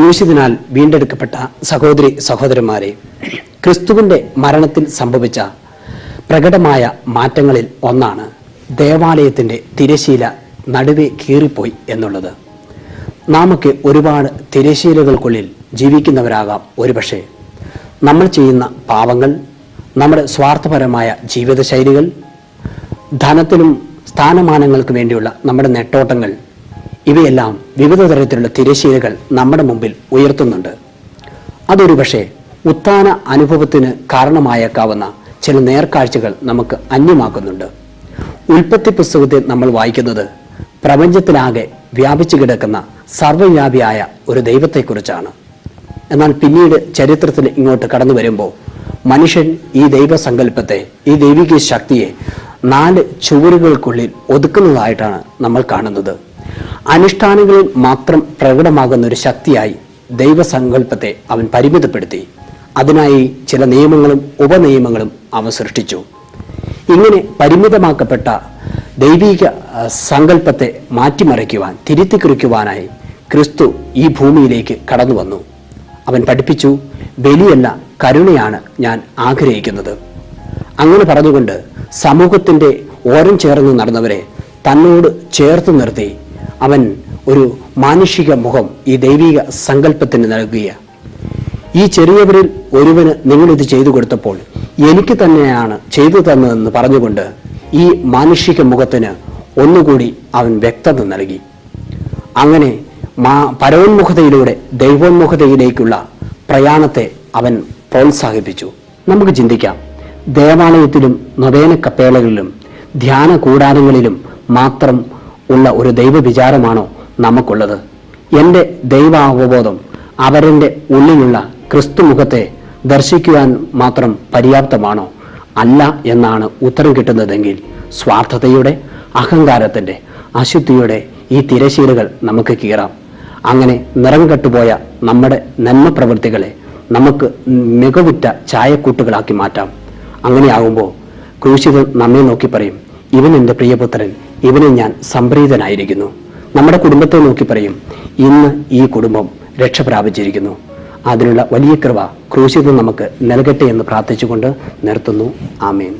ക്രൂശിതനാൽ വീണ്ടെടുക്കപ്പെട്ട സഹോദരി സഹോദരന്മാരെ ക്രിസ്തുവിന്റെ മരണത്തിൽ സംഭവിച്ച പ്രകടമായ മാറ്റങ്ങളിൽ ഒന്നാണ് ദേവാലയത്തിന്റെ തിരശീല നടുവെ കീറിപ്പോയി എന്നുള്ളത്. നാമൊക്കെ ഒരുപാട് തിരശീലകൾക്കുള്ളിൽ ജീവിക്കുന്നവരാകാം ഒരുപക്ഷെ. നമ്മൾ ചെയ്യുന്ന പാവങ്ങൾ നമ്മുടെ സ്വാർത്ഥപരമായ ജീവിതശൈലികൾ ധനത്തിനും സ്ഥാനമാനങ്ങൾക്ക് വേണ്ടിയുള്ള നമ്മുടെ നെട്ടോട്ടങ്ങൾ ഇവയെല്ലാം വിവിധ തരത്തിലുള്ള തിരശീലകൾ നമ്മുടെ മുമ്പിൽ ഉയർത്തുന്നുണ്ട്. അതൊരു പക്ഷേ ഉത്താന അനുഭവത്തിന് കാരണമായേക്കാവുന്ന ചില നേർക്കാഴ്ചകൾ നമുക്ക് അന്യമാക്കുന്നുണ്ട്. ഉൽപ്പത്തി പുസ്തകത്തിൽ നമ്മൾ വായിക്കുന്നത് പ്രപഞ്ചത്തിലാകെ വ്യാപിച്ചു കിടക്കുന്ന സർവവ്യാപിയായ ഒരു ദൈവത്തെക്കുറിച്ചാണ്. എന്നാൽ പിന്നീട് ചരിത്രത്തിൽ ഇങ്ങോട്ട് കടന്നു വരുമ്പോൾ മനുഷ്യൻ ഈ ദൈവസങ്കല്പത്തെ ഈ ദൈവിക ശക്തിയെ നാല് ചുവരുകൾക്കുള്ളിൽ ഒതുക്കുന്നതായിട്ടാണ് നമ്മൾ കാണുന്നത്. അനുഷ്ഠാനങ്ങളിൽ മാത്രം പ്രകടമാകുന്ന ഒരു ശക്തിയായി ദൈവസങ്കല്പത്തെ അവൻ പരിമിതപ്പെടുത്തി. അതിനായി ചില നിയമങ്ങളും ഉപനിയമങ്ങളും അവ സൃഷ്ടിച്ചു. ഇങ്ങനെ പരിമിതമാക്കപ്പെട്ട ദൈവിക സങ്കല്പത്തെ മാറ്റിമറിക്കുവാൻ തിരുത്തി കുറിക്കുവാനായി ക്രിസ്തു ഈ ഭൂമിയിലേക്ക് കടന്നു വന്നു. അവൻ പഠിപ്പിച്ചു ബലിയല്ല കരുണയാണ് ഞാൻ ആഗ്രഹിക്കുന്നത്. അങ്ങനെ പറഞ്ഞുകൊണ്ട് സമൂഹത്തിന്റെ ഓരം ചേർന്ന് നടന്നവരെ തന്നോട് ചേർത്ത് നിർത്തി അവൻ ഒരു മാനുഷിക മുഖം ഈ ദൈവിക സങ്കല്പത്തിന് നൽകുക ഈ ചെറിയവരിൽ ഒരുവന് നിങ്ങൾ ഇത് ചെയ്തു കൊടുത്തപ്പോൾ എനിക്ക് തന്നെയാണ് ചെയ്തു തന്നതെന്ന് പറഞ്ഞുകൊണ്ട് ഈ മാനുഷിക മുഖത്തിന് ഒന്നുകൂടി അവൻ വ്യക്തത നൽകി. അങ്ങനെ മാ പരോന്മുഖതയിലൂടെ ദൈവോന്മുഖതയിലേക്കുള്ള പ്രയാണത്തെ അവൻ പ്രോത്സാഹിപ്പിച്ചു. നമുക്ക് ചിന്തിക്കാം. ദേവാലയത്തിലും നൊവേന കപ്പേളകളിലും ധ്യാന കൂടാരങ്ങളിലും മാത്രം ഉള്ള ഒരു ദൈവവിചാരമാണോ നമുക്കുള്ളത്? എന്റെ ദൈവാവബോധം അവരുടെ ഉള്ളിലുള്ള ക്രിസ്തുമുഖത്തെ ദർശിക്കുവാൻ മാത്രം പര്യാപ്തമാണോ? അല്ല എന്നാണ് ഉത്തരം കിട്ടുന്നതെങ്കിൽ സ്വാർത്ഥതയുടെ അഹങ്കാരത്തിന്റെ അശുദ്ധിയുടെ ഈ തിരശീലകൾ നമുക്ക് കീറാം. അങ്ങനെ നിറം കെട്ടുപോയ നമ്മുടെ നന്മ പ്രവൃത്തികളെ നമുക്ക് മികവുറ്റ ചായക്കൂട്ടുകളാക്കി മാറ്റാം. അങ്ങനെയാകുമ്പോൾ ക്രൂശിതൻ നമ്മെ നോക്കി പറയും ഇവൻ എന്റെ പ്രിയപുത്രൻ ഇവനെ ഞാൻ സംപ്രീതനായിരിക്കുന്നു. നമ്മുടെ കുടുംബത്തെ നോക്കി പറയും ഇന്ന് ഈ കുടുംബം രക്ഷ പ്രാപിച്ചിരിക്കുന്നു അതിനുള്ള വലിയ കൃപ ക്രൂശിത നമുക്ക് നൽകട്ടെ എന്ന് പ്രാർത്ഥിച്ചുകൊണ്ട് നിർത്തുന്നു. ആമേൻ.